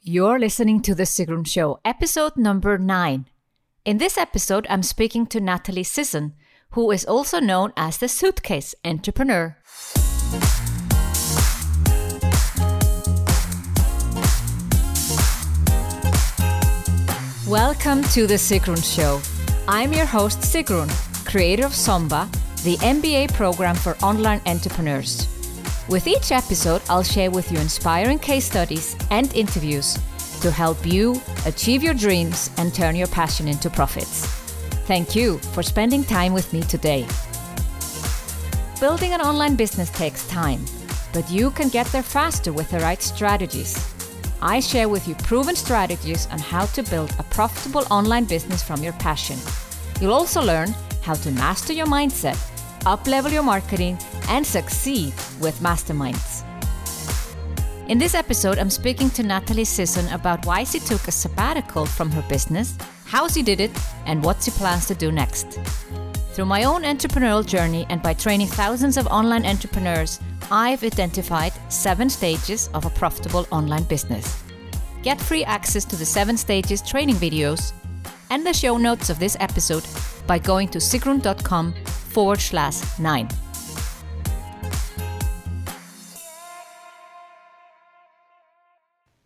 You're listening to The Sigrun Show, episode number 9. In this episode, I'm speaking to Natalie Sisson, who is also known as the suitcase entrepreneur. Welcome to The Sigrun Show. I'm your host, Sigrun, creator of Somba, the MBA program for online entrepreneurs. With each episode, I'll share with you inspiring case studies and interviews to help you achieve your dreams and turn your passion into profits. Thank you for spending time with me today. Building an online business takes time, but you can get there faster with the right strategies. I share with you proven strategies on how to build a profitable online business from your passion. You'll also learn how to master your mindset uplevel your marketing, and succeed with masterminds. In this episode, I'm speaking to Natalie Sisson about why she took a sabbatical from her business, how she did it, and what she plans to do next. Through my own entrepreneurial journey and by training thousands of online entrepreneurs, I've identified seven stages of a profitable online business. Get free access to the seven stages training videos and the show notes of this episode by going to sigrun.com forward slash nine.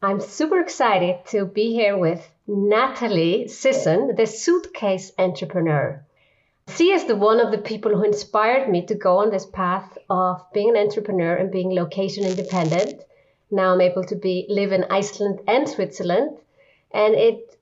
I'm super excited to be here with Natalie Sisson, the suitcase entrepreneur. She is the one of the people who inspired me to go on this path of being an entrepreneur and being location independent. Now I'm able to be live in Iceland and Switzerland, and it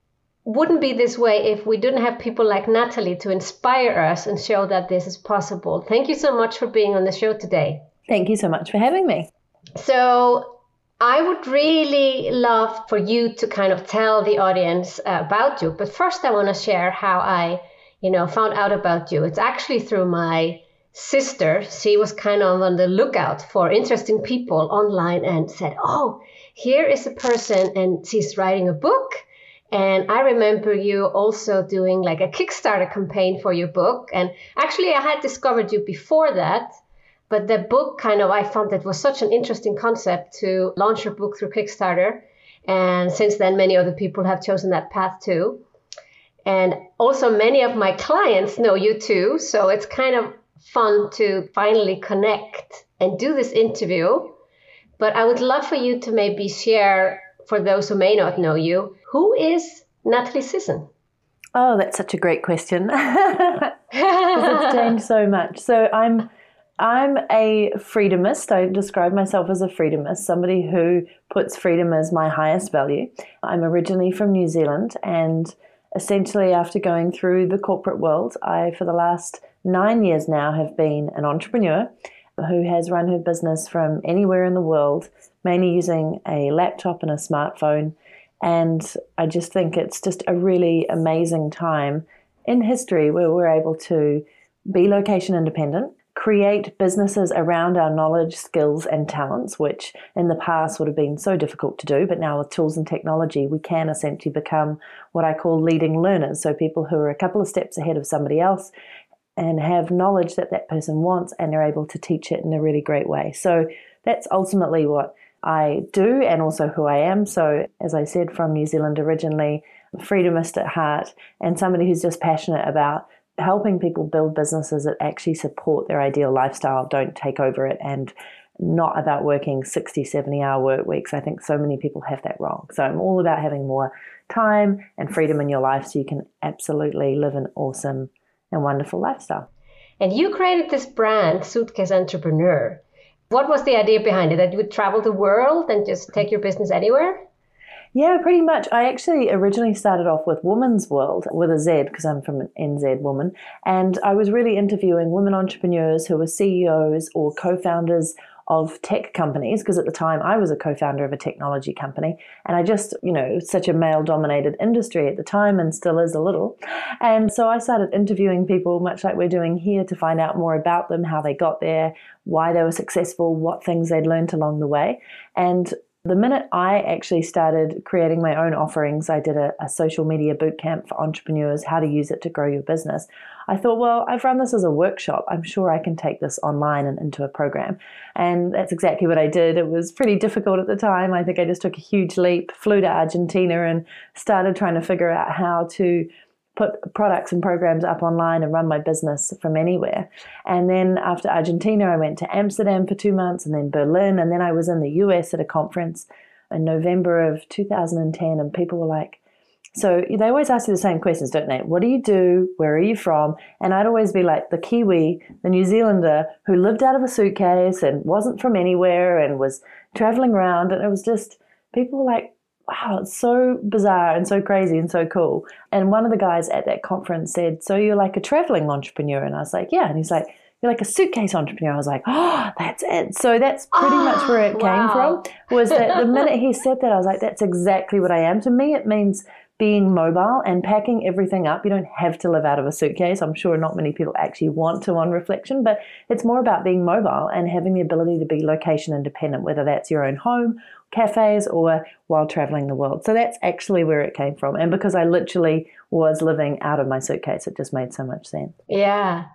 wouldn't be this way if we didn't have people like Natalie to inspire us and show that this is possible. Thank you so much for being on the show today. Thank you so much for having me. So, I would really love for you to kind of tell the audience uh, about you. But first, I want to share how I, you know, found out about you. It's actually through my sister. She was kind of on the lookout for interesting people online and said, "Oh, here is a person, and she's writing a book." And I remember you also doing like a Kickstarter campaign for your book. And actually, I had discovered you before that. But the book kind of, I found that was such an interesting concept to launch your book through Kickstarter. And since then, many other people have chosen that path too. And also, many of my clients know you too. So it's kind of fun to finally connect and do this interview. But I would love for you to maybe share, for those who may not know you, who is Natalie Sisson? Oh, that's such a great question. it's changed so much. So I'm I'm a freedomist. I describe myself as a freedomist, somebody who puts freedom as my highest value. I'm originally from New Zealand and essentially after going through the corporate world, I for the last 9 years now have been an entrepreneur who has run her business from anywhere in the world, mainly using a laptop and a smartphone and I just think it's just a really amazing time in history where we're able to be location independent, create businesses around our knowledge, skills, and talents, which in the past would have been so difficult to do. But now with tools and technology, we can essentially become what I call leading learners. So people who are a couple of steps ahead of somebody else and have knowledge that that person wants and they're able to teach it in a really great way. So that's ultimately what I do and also who I am. So, as I said, from New Zealand originally, freedomist at heart, and somebody who's just passionate about helping people build businesses that actually support their ideal lifestyle, don't take over it, and not about working 60, 70 hour work weeks. I think so many people have that wrong. So, I'm all about having more time and freedom in your life so you can absolutely live an awesome and wonderful lifestyle. And you created this brand, Suitcase Entrepreneur. What was the idea behind it? That you would travel the world and just take your business anywhere? Yeah, pretty much. I actually originally started off with Womanz World with a Z because I'm from an NZ woman. And I was really interviewing women entrepreneurs who were CEOs or co founders of tech companies because at the time I was a co-founder of a technology company and I just, you know, such a male dominated industry at the time and still is a little. And so I started interviewing people much like we're doing here to find out more about them, how they got there, why they were successful, what things they'd learned along the way. And The minute I actually started creating my own offerings, I did a, a, social media boot camp for entrepreneurs, how to use it to grow your business. I thought, well, I've run this as a workshop. I'm sure I can take this online and into a program. And that's exactly what I did. It was pretty difficult at the time. I think I just took a huge leap, flew to Argentina, and started trying to figure out how to put products and programs up online and run my business from anywhere. And then after Argentina, I went to Amsterdam for two months and then Berlin. And then I was in the US at a conference in November of 2010. And people were like, so they always ask you the same questions, don't they? What do you do? Where are you from? And I'd always be like the Kiwi, the New Zealander who lived out of a suitcase and wasn't from anywhere and was traveling around. And it was just, people were like, wow, it's so bizarre and so crazy and so cool. And one of the guys at that conference said, So you're like a traveling entrepreneur? And I was like, Yeah. And he's like, You're like a suitcase entrepreneur. I was like, Oh, that's it. So that's pretty oh, much where it wow. came from. Was that the minute he said that, I was like, That's exactly what I am. To me, it means being mobile and packing everything up. You don't have to live out of a suitcase. I'm sure not many people actually want to on reflection, but it's more about being mobile and having the ability to be location independent, whether that's your own home, cafes, or while traveling the world. So that's actually where it came from. And because I literally was living out of my suitcase, it just made so much sense. Yeah.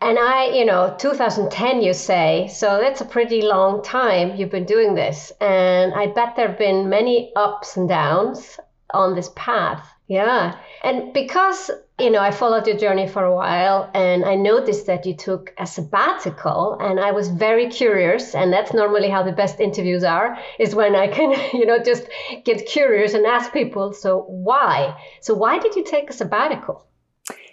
And I, you know, 2010, you say, so that's a pretty long time you've been doing this. And I bet there have been many ups and downs on this path. Yeah. And because, you know, I followed your journey for a while and I noticed that you took a sabbatical and I was very curious. And that's normally how the best interviews are, is when I can, you know, just get curious and ask people, so why? So why did you take a sabbatical?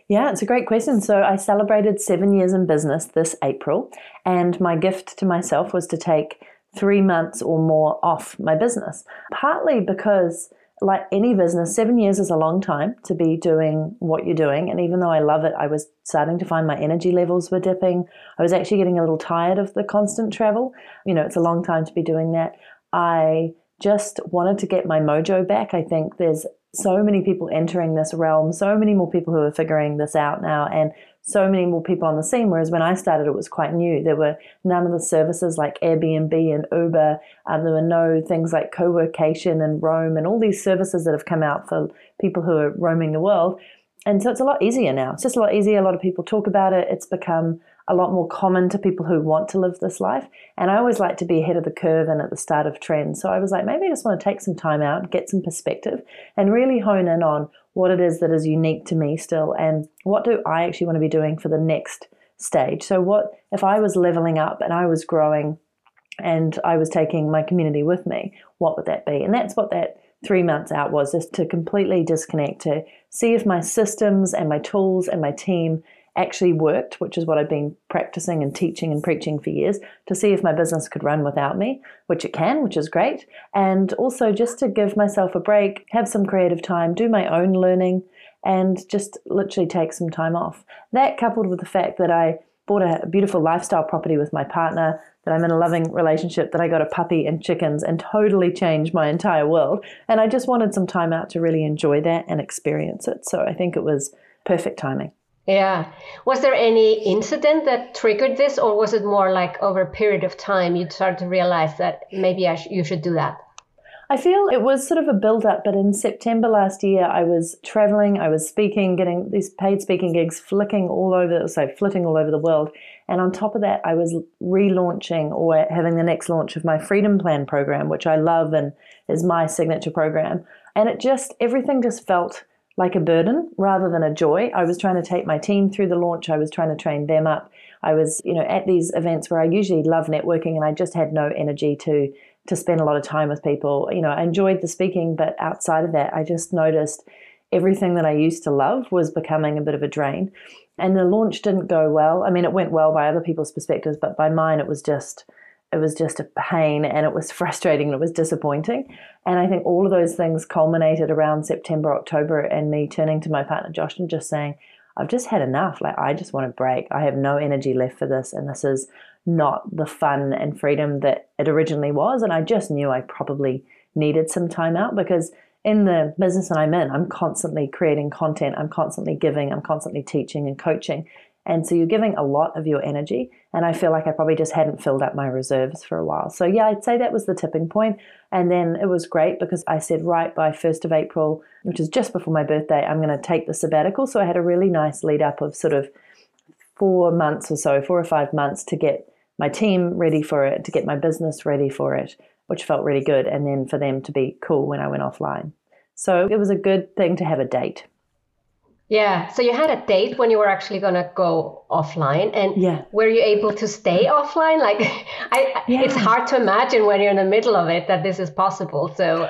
Yeah, it's a great question. So I celebrated seven years in business this April, and my gift to myself was to take three months or more off my business, partly because like any business, seven years is a long time to be doing what you're doing. And even though I love it, I was starting to find my energy levels were dipping. I was actually getting a little tired of the constant travel. You know, it's a long time to be doing that. I just wanted to get my mojo back. I think there's so many people entering this realm, so many more people who are figuring this out now. And so many more people on the scene. Whereas when I started, it was quite new. There were none of the services like Airbnb and Uber. Um, there were no things like co-workation and Roam and all these services that have come out for people who are roaming the world. And so it's a lot easier now. It's just a lot easier. A lot of people talk about it. It's become a lot more common to people who want to live this life. And I always like to be ahead of the curve and at the start of trends. So I was like, maybe I just want to take some time out, get some perspective, and really hone in on what it is that is unique to me still and what do I actually want to be doing for the next stage. So, what if I was leveling up and I was growing and I was taking my community with me, what would that be? And that's what that three months out was just to completely disconnect, to see if my systems and my tools and my team actually worked, which is what I've been practicing and teaching and preaching for years, to see if my business could run without me, which it can, which is great. And also just to give myself a break, have some creative time, do my own learning, and just literally take some time off. That coupled with the fact that I bought a beautiful lifestyle property with my partner, that I'm in a loving relationship, that I got a puppy and chickens and totally changed my entire world. And I just wanted some time out to really enjoy that and experience it. So I think it was perfect timing. Yeah. Was there any incident that triggered this, or was it more like over a period of time you started to realize that maybe sh- you should do that? I feel it was sort of a build up, but in September last year, I was traveling, I was speaking, getting these paid speaking gigs, flicking all over, so flitting all over the world. And on top of that, I was relaunching or having the next launch of my Freedom Plan program, which I love and is my signature program. And it just, everything just felt like a burden rather than a joy. I was trying to take my team through the launch. I was trying to train them up. I was, you know, at these events where I usually love networking and I just had no energy to to spend a lot of time with people. You know, I enjoyed the speaking, but outside of that, I just noticed everything that I used to love was becoming a bit of a drain. And the launch didn't go well. I mean, it went well by other people's perspectives, but by mine it was just it was just a pain and it was frustrating and it was disappointing. And I think all of those things culminated around September, October, and me turning to my partner Josh and just saying, I've just had enough. Like, I just want to break. I have no energy left for this. And this is not the fun and freedom that it originally was. And I just knew I probably needed some time out because in the business that I'm in, I'm constantly creating content, I'm constantly giving, I'm constantly teaching and coaching. And so you're giving a lot of your energy And I feel like I probably just hadn't filled up my reserves for a while. So, yeah, I'd say that was the tipping point. And then it was great because I said, right, by 1st of April, which is just before my birthday, I'm going to take the sabbatical. So I had a really nice lead up of sort of four months or so, four or five months to get my team ready for it, to get my business ready for it, which felt really good. And then for them to be cool when I went offline. So it was a good thing to have a date. Yeah. So you had a date when you were actually going to go offline, and yeah. were you able to stay offline? Like, I, yeah. it's hard to imagine when you're in the middle of it that this is possible. So,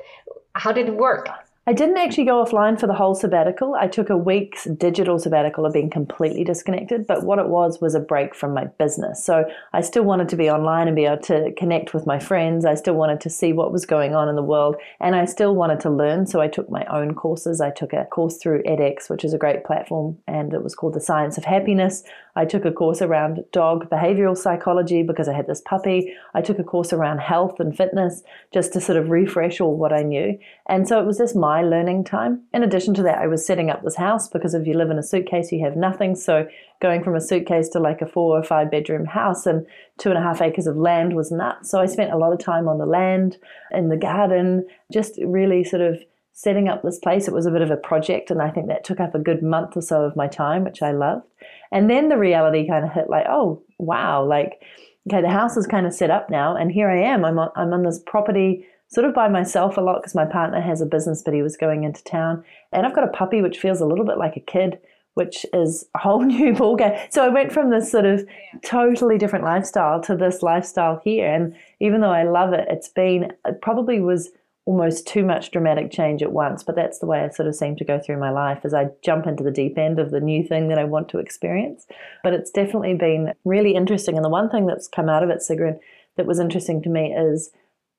how did it work? I didn't actually go offline for the whole sabbatical. I took a week's digital sabbatical of being completely disconnected, but what it was was a break from my business. So I still wanted to be online and be able to connect with my friends. I still wanted to see what was going on in the world, and I still wanted to learn. So I took my own courses. I took a course through edX, which is a great platform, and it was called The Science of Happiness. I took a course around dog behavioral psychology because I had this puppy. I took a course around health and fitness just to sort of refresh all what I knew. And so it was just my learning time. In addition to that, I was setting up this house because if you live in a suitcase, you have nothing. So going from a suitcase to like a four or five bedroom house and two and a half acres of land was nuts. So I spent a lot of time on the land, in the garden, just really sort of setting up this place. It was a bit of a project, and I think that took up a good month or so of my time, which I loved. And then the reality kind of hit like, oh, wow, like, okay, the house is kind of set up now, and here I am. I'm on, I'm on this property sort of by myself a lot because my partner has a business, but he was going into town. And I've got a puppy which feels a little bit like a kid, which is a whole new ballgame. So I went from this sort of totally different lifestyle to this lifestyle here. And even though I love it, it's been, it probably was almost too much dramatic change at once. But that's the way I sort of seem to go through my life as I jump into the deep end of the new thing that I want to experience. But it's definitely been really interesting. And the one thing that's come out of it, Sigrun, that was interesting to me is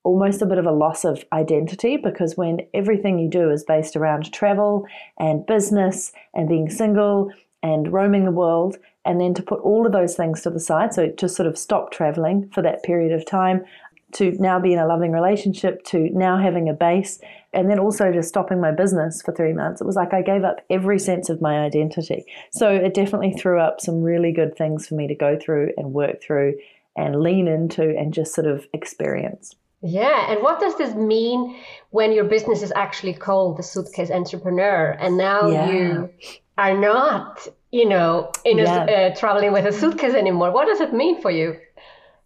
almost a bit of a loss of identity because when everything you do is based around travel and business and being single and roaming the world, and then to put all of those things to the side, so to sort of stop traveling for that period of time, to now be in a loving relationship, to now having a base, and then also just stopping my business for three months. It was like I gave up every sense of my identity. So it definitely threw up some really good things for me to go through and work through and lean into and just sort of experience. Yeah, and what does this mean when your business is actually called the Suitcase Entrepreneur and now yeah. you are not, you know, in yeah. a, uh, traveling with a suitcase anymore? What does it mean for you?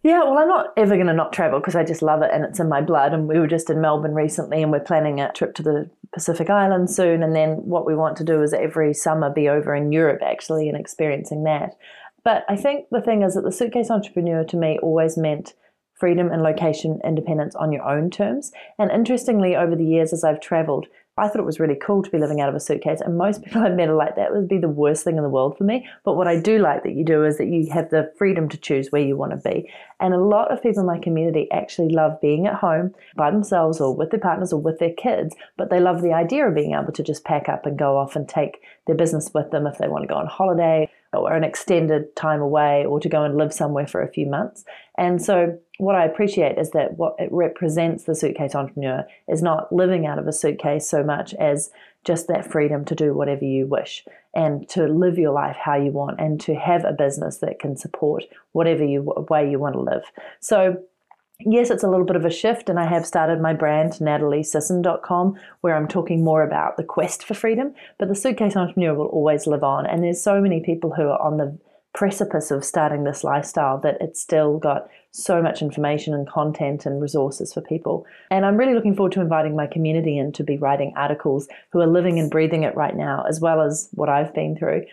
Yeah, well, I'm not ever going to not travel because I just love it and it's in my blood. And we were just in Melbourne recently and we're planning a trip to the Pacific Islands soon. And then what we want to do is every summer be over in Europe actually and experiencing that. But I think the thing is that the suitcase entrepreneur to me always meant freedom and location independence on your own terms. And interestingly, over the years as I've traveled, I thought it was really cool to be living out of a suitcase. And most people I've met are like, that would be the worst thing in the world for me. But what I do like that you do is that you have the freedom to choose where you want to be. And a lot of people in my community actually love being at home by themselves or with their partners or with their kids. But they love the idea of being able to just pack up and go off and take their business with them if they want to go on holiday or an extended time away or to go and live somewhere for a few months. And so what I appreciate is that what it represents the suitcase entrepreneur is not living out of a suitcase so much as just that freedom to do whatever you wish and to live your life how you want and to have a business that can support whatever you way you want to live. So yes, it's a little bit of a shift, and I have started my brand, nataliesisson.com, where I'm talking more about the quest for freedom. But the suitcase entrepreneur will always live on, and there's so many people who are on the precipice of starting this lifestyle that it's still got so much information and content and resources for people. And I'm really looking forward to inviting my community in to be writing articles who are living and breathing it right now, as well as what I've been through,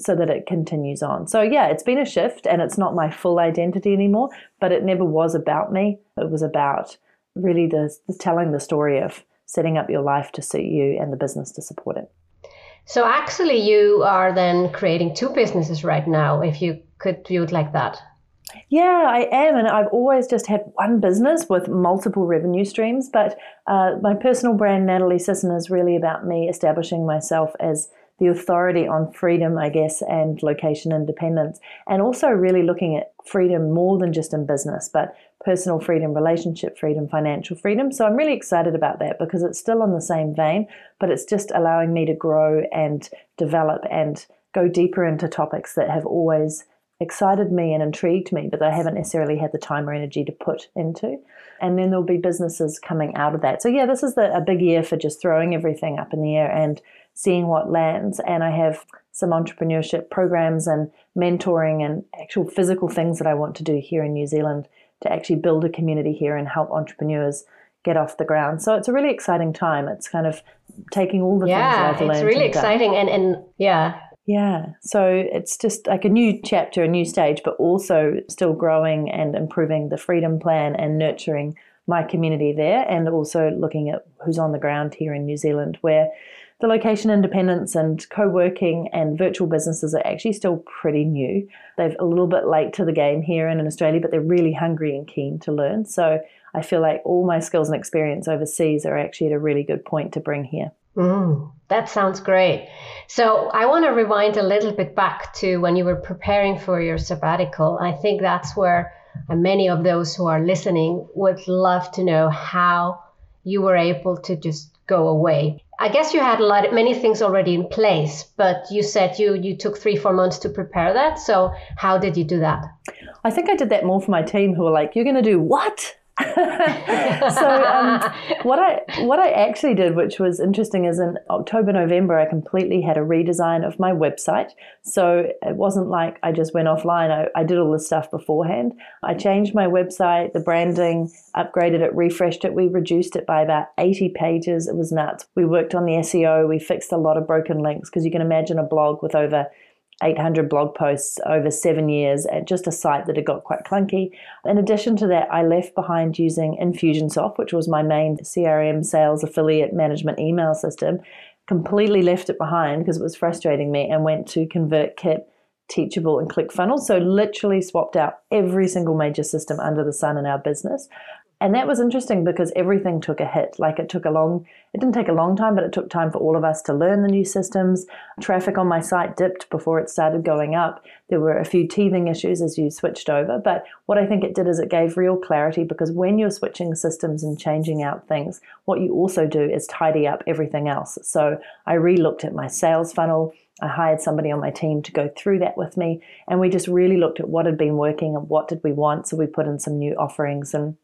so that it continues on. So, yeah, it's been a shift and it's not my full identity anymore, but it never was about me. It was about really the, the telling the story of setting up your life to suit you and the business to support it. So actually, you are then creating two businesses right now, if you could view it like that. Yeah, I am. And I've always just had one business with multiple revenue streams. But uh, my personal brand, Natalie Sisson, is really about me establishing myself as the authority on freedom, I guess, and location independence, and also really looking at freedom more than just in business, but personal freedom, relationship freedom, financial freedom. So I'm really excited about that because it's still on the same vein, but it's just allowing me to grow and develop and go deeper into topics that have always excited me and intrigued me, but I haven't necessarily had the time or energy to put into. And then there'll be businesses coming out of that. So, yeah, this is the, a big year for just throwing everything up in the air and seeing what lands. And I have some entrepreneurship programs and mentoring and actual physical things that I want to do here in New Zealand to actually build a community here and help entrepreneurs get off the ground. So it's a really exciting time. It's kind of taking all the yeah, things I've learned. it's really exciting and, and yeah. Yeah. So it's just like a new chapter, a new stage, but also still growing and improving the freedom plan and nurturing my community there and also looking at who's on the ground here in New Zealand where the location independence and co-working and virtual businesses are actually still pretty new. They're a little bit late to the game here and in Australia, but they're really hungry and keen to learn. So I feel like all my skills and experience overseas are actually at a really good point to bring here. Mm, that sounds great. So I want to rewind a little bit back to when you were preparing for your sabbatical. I think that's where many of those who are listening would love to know how you were able to just go away. I guess you had a lot, many things already in place, but you said you you took three four months to prepare that. So how did you do that? I think I did that more for my team, who were like, "You're going to do what?" so um, what I what I actually did, which was interesting, is in October November I completely had a redesign of my website. So it wasn't like I just went offline. I, I did all this stuff beforehand. I changed my website, the branding, upgraded it, refreshed it. We reduced it by about 80 pages. It was nuts. We worked on the SEO. We fixed a lot of broken links because you can imagine a blog with over 800 blog posts over seven years at just a site that had got quite clunky. In addition to that, I left behind using Infusionsoft, which was my main CRM sales affiliate management email system, completely left it behind because it was frustrating me and went to ConvertKit, Teachable, and ClickFunnels. So, literally swapped out every single major system under the sun in our business. And that was interesting because everything took a hit. Like it took a long, it didn't take a long time, but it took time for all of us to learn the new systems. Traffic on my site dipped before it started going up. There were a few teething issues as you switched over. But what I think it did is it gave real clarity because when you're switching systems and changing out things, what you also do is tidy up everything else. So I re looked at my sales funnel. I hired somebody on my team to go through that with me. And we just really looked at what had been working and what did we want. So we put in some new offerings and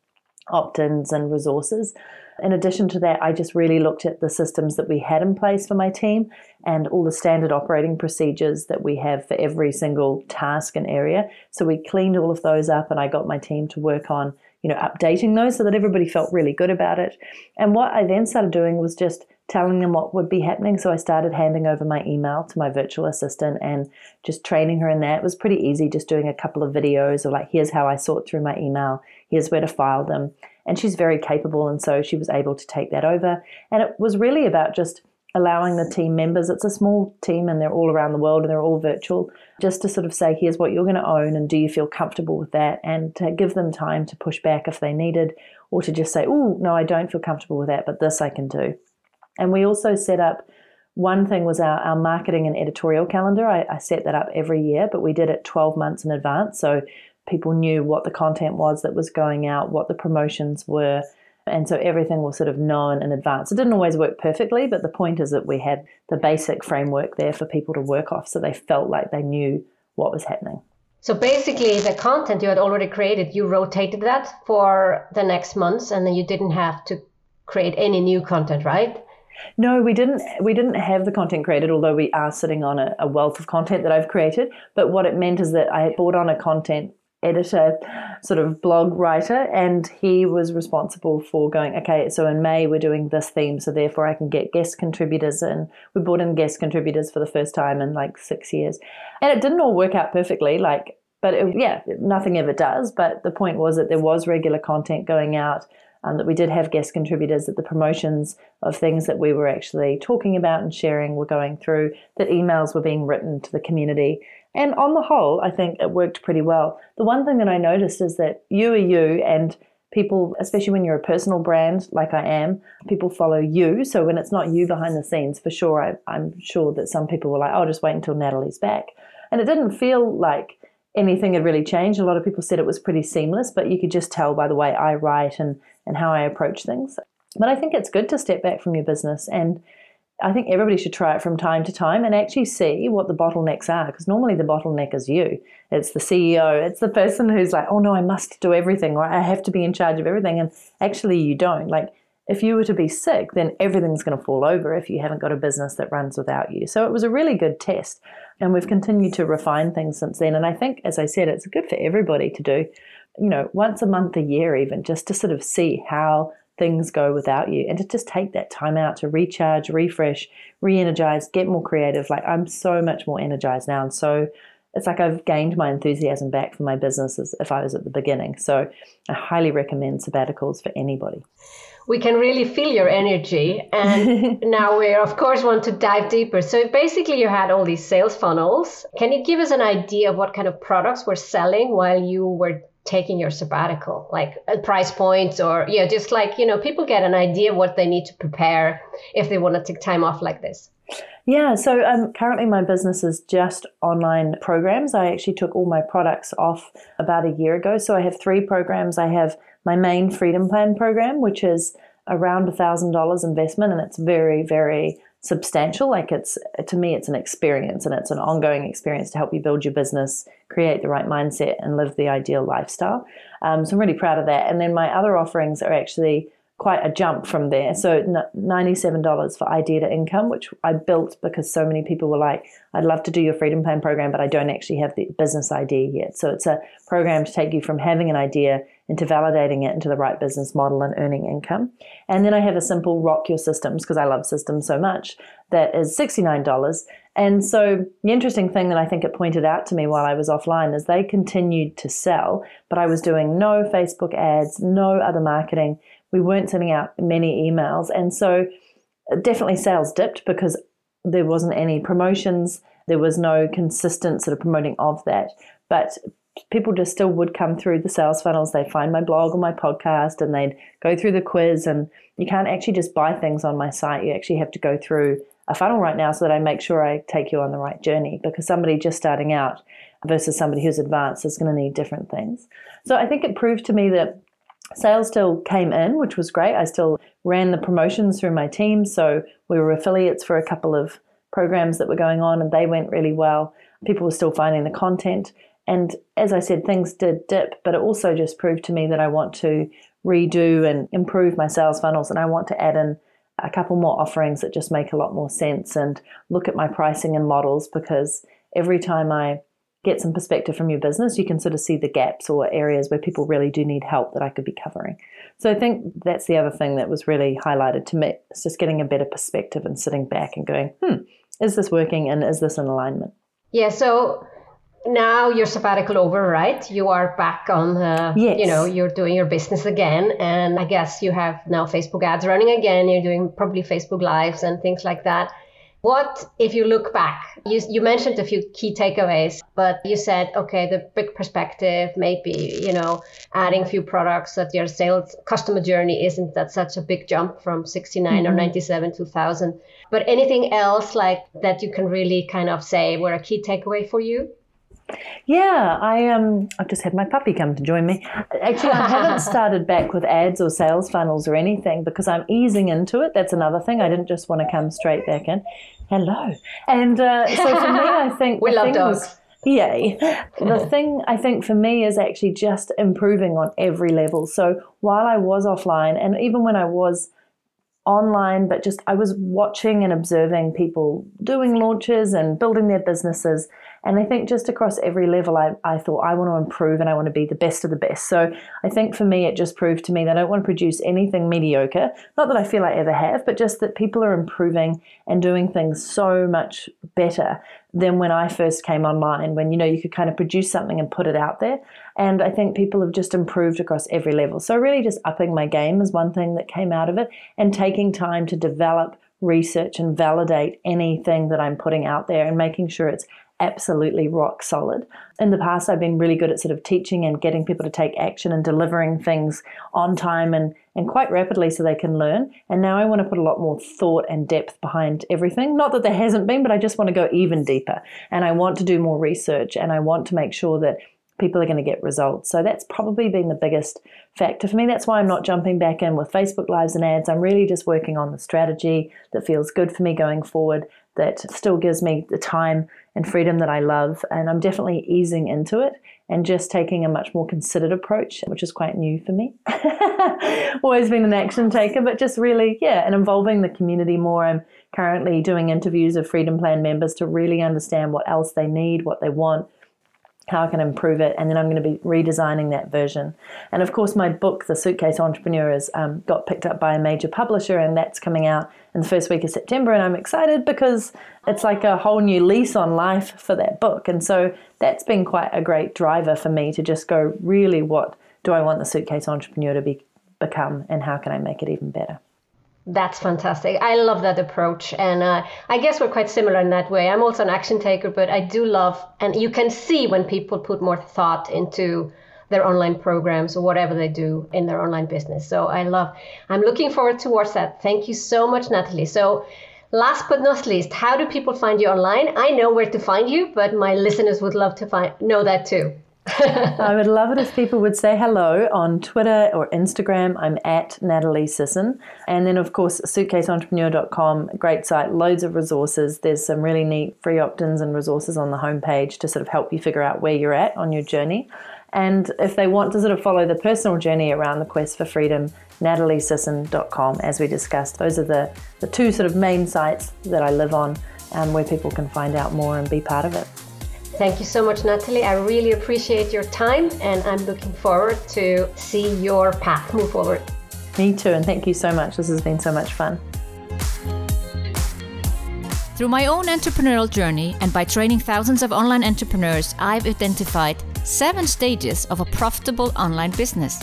opt ins and resources. In addition to that, I just really looked at the systems that we had in place for my team and all the standard operating procedures that we have for every single task and area. So we cleaned all of those up and I got my team to work on, you know, updating those so that everybody felt really good about it. And what I then started doing was just telling them what would be happening. So I started handing over my email to my virtual assistant and just training her in that. It was pretty easy, just doing a couple of videos of like, here's how I sort through my email, here's where to file them. And she's very capable, and so she was able to take that over. And it was really about just allowing the team members, it's a small team and they're all around the world and they're all virtual, just to sort of say, here's what you're going to own, and do you feel comfortable with that? And to give them time to push back if they needed, or to just say, oh, no, I don't feel comfortable with that, but this I can do. And we also set up one thing was our, our marketing and editorial calendar. I, I set that up every year, but we did it 12 months in advance. So people knew what the content was that was going out, what the promotions were. And so everything was sort of known in advance. It didn't always work perfectly, but the point is that we had the basic framework there for people to work off so they felt like they knew what was happening. So basically, the content you had already created, you rotated that for the next months, and then you didn't have to create any new content, right? No, we didn't. We didn't have the content created, although we are sitting on a, a, wealth of content that I've created. But what it meant is that I brought on a content editor, sort of blog writer, and he was responsible for going. Okay, so in May we're doing this theme, so therefore I can get guest contributors in. We brought in guest contributors for the first time in like six years, and it didn't all work out perfectly. Like, but it, yeah, nothing ever does. But the point was that there was regular content going out um, that we did have guest contributors, that the promotions of things that we were actually talking about and sharing were going through, that emails were being written to the community. And on the whole, I think it worked pretty well. The one thing that I noticed is that you are you, and people, especially when you're a personal brand like I am, people follow you. So when it's not you behind the scenes, for sure, I, I'm sure that some people were like, oh, just wait until Natalie's back. And it didn't feel like anything had really changed. A lot of people said it was pretty seamless, but you could just tell by the way I write and, and how I approach things. But I think it's good to step back from your business and I think everybody should try it from time to time and actually see what the bottlenecks are because normally the bottleneck is you. It's the CEO, it's the person who's like, oh no, I must do everything or I have to be in charge of everything. And actually, you don't. Like, if you were to be sick, then everything's going to fall over if you haven't got a business that runs without you. So it was a really good test. And we've continued to refine things since then. And I think, as I said, it's good for everybody to do, you know, once a month, a year, even just to sort of see how things go without you and to just take that time out to recharge, refresh, re energize, get more creative. Like I'm so much more energized now. And so it's like I've gained my enthusiasm back for my business as if I was at the beginning. So I highly recommend sabbaticals for anybody. We can really feel your energy. And now we, of course, want to dive deeper. So basically, you had all these sales funnels. Can you give us an idea of what kind of products were selling while you were taking your sabbatical like price points or yeah just like you know people get an idea what they need to prepare if they want to take time off like this. Yeah so um, currently my business is just online programs. I actually took all my products off about a year ago. So i have three programs. I have my main freedom plan program which is around a thousand dollars investment and it's very very substantial. Like it's to me, it's an experience and it's an ongoing experience to help you build your business, create the right mindset, and live the ideal lifestyle. Um, so I'm really proud of that. And then my other offerings are actually quite a jump from there. So $97 for idea to income, which I built because so many people were like, I'd love to do your freedom plan program, but I don't actually have the business idea yet. So it's a program to take you from having an idea into validating it into the right business model and earning income. And then I have a simple rock your systems because I love systems so much that is $69. And so the interesting thing that I think it pointed out to me while I was offline is they continued to sell, but I was doing no Facebook ads, no other marketing. We weren't sending out many emails. And so uh, definitely sales dipped because there wasn't any promotions. There was no consistent sort of promoting of that. But people just still would come through the sales funnels. They'd find my blog or my podcast and they'd go through the quiz. And you can't actually just buy things on my site. You actually have to go through a funnel right now so that I make sure I take you on the right journey because somebody just starting out versus somebody who's advanced is going to need different things. So I think it proved to me that sales still came in, which was great. I still ran the promotions through my team. So we were affiliates for a couple of programs that were going on and they went really well. People were still finding the content. And as I said, things did dip, but it also just proved to me that I want to redo and improve my sales funnels and I want to add in a couple more offerings that just make a lot more sense and look at my pricing and models because every time I get some perspective from your business, you can sort of see the gaps or areas where people really do need help that I could be covering. So I think that's the other thing that was really highlighted to me. It's just getting a better perspective and sitting back and going, hmm, is this working and is this in alignment? Yeah, so now your sabbatical over, right? You are back on, the, yes. you know, you're doing your business again. And I guess you have now Facebook ads running again. You're doing probably Facebook Lives and things like that. What, if you look back, you, you mentioned a few key takeaways, but you said, okay, the big perspective, maybe, you know, adding a few products that your sales customer journey isn't that such a big jump from 69 mm-hmm. or 97 to 1000. But anything else like that you can really kind of say were a key takeaway for you? Yeah, I um, I've just had my puppy come to join me. Actually, I haven't started back with ads or sales funnels or anything because I'm easing into it. That's another thing. I didn't just want to come straight back in. Hello, and uh, so for me, I think we love dogs. Was, Yay. The thing I think for me is actually just improving on every level. So while I was offline, and even when I was online, but just I was watching and observing people doing launches and building their businesses and I think just across every level, I, I thought I want to improve and I want to be the best of the best. So I think for me, it just proved to me that I don't want to produce anything mediocre. Not that I feel I ever have, but just that people are improving and doing things so much better than when I first came online, when you know you could kind of produce something and put it out there. And I think people have just improved across every level. So really just upping my game is one thing that came out of it and taking time to develop research and validate anything that I'm putting out there and making sure it's absolutely rock solid. In the past, I've been really good at sort of teaching and getting people to take action and delivering things on time and, and quite rapidly so they can learn. And now I want to put a lot more thought and depth behind everything. Not that there hasn't been, but I just want to go even deeper. And I want to do more research and I want to make sure that people are going to get results. So that's probably been the biggest factor for me. That's why I'm not jumping back in with Facebook Lives and ads. I'm really just working on the strategy that feels good for me going forward, that still gives me the time and freedom that I love. And I'm definitely easing into it and just taking a much more considered approach, which is quite new for me. Always been an action taker, but just really, yeah, and involving the community more. I'm currently doing interviews of Freedom Plan members to really understand what else they need, what they want, how I can improve it, and then I'm going to be redesigning that version. And of course, my book, The Suitcase Entrepreneur, has um, got picked up by a major publisher, and that's coming out in the first week of September. And I'm excited because it's like a whole new lease on life for that book. And so that's been quite a great driver for me to just go, really, what do I want the Suitcase Entrepreneur to be, become, and how can I make it even better? That's fantastic. I love that approach. And uh, I guess we're quite similar in that way. I'm also an action taker, but I do love, and you can see when people put more thought into their online programs or whatever they do in their online business. So I love, I'm looking forward towards that. Thank you so much, Natalie. So, last but not least, how do people find you online? I know where to find you, but my listeners would love to find know that too. I would love it if people would say hello on Twitter or Instagram. I'm at Natalie Sisson. And then, of course, suitcaseentrepreneur.com, great site, loads of resources. There's some really neat free opt ins and resources on the homepage to sort of help you figure out where you're at on your journey. And if they want to sort of follow the personal journey around the quest for freedom, nataliesisson.com, as we discussed. Those are the, the two sort of main sites that I live on um, where people can find out more and be part of it. Thank you so much, Natalie. I really appreciate your time and I'm looking forward to see your path move forward. Me too, and thank you so much. This has been so much fun. Through my own entrepreneurial journey and by training thousands of online entrepreneurs, I've identified seven stages of a profitable online business.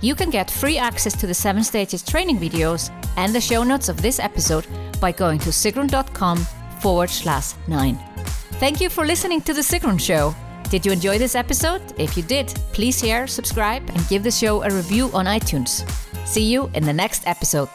You can get free access to the seven stages training videos and the show notes of this episode by going to sigrun.com forward slash nine. Thank you for listening to The Sigrun Show. Did you enjoy this episode? If you did, please share, subscribe, and give the show a review on iTunes. See you in the next episode.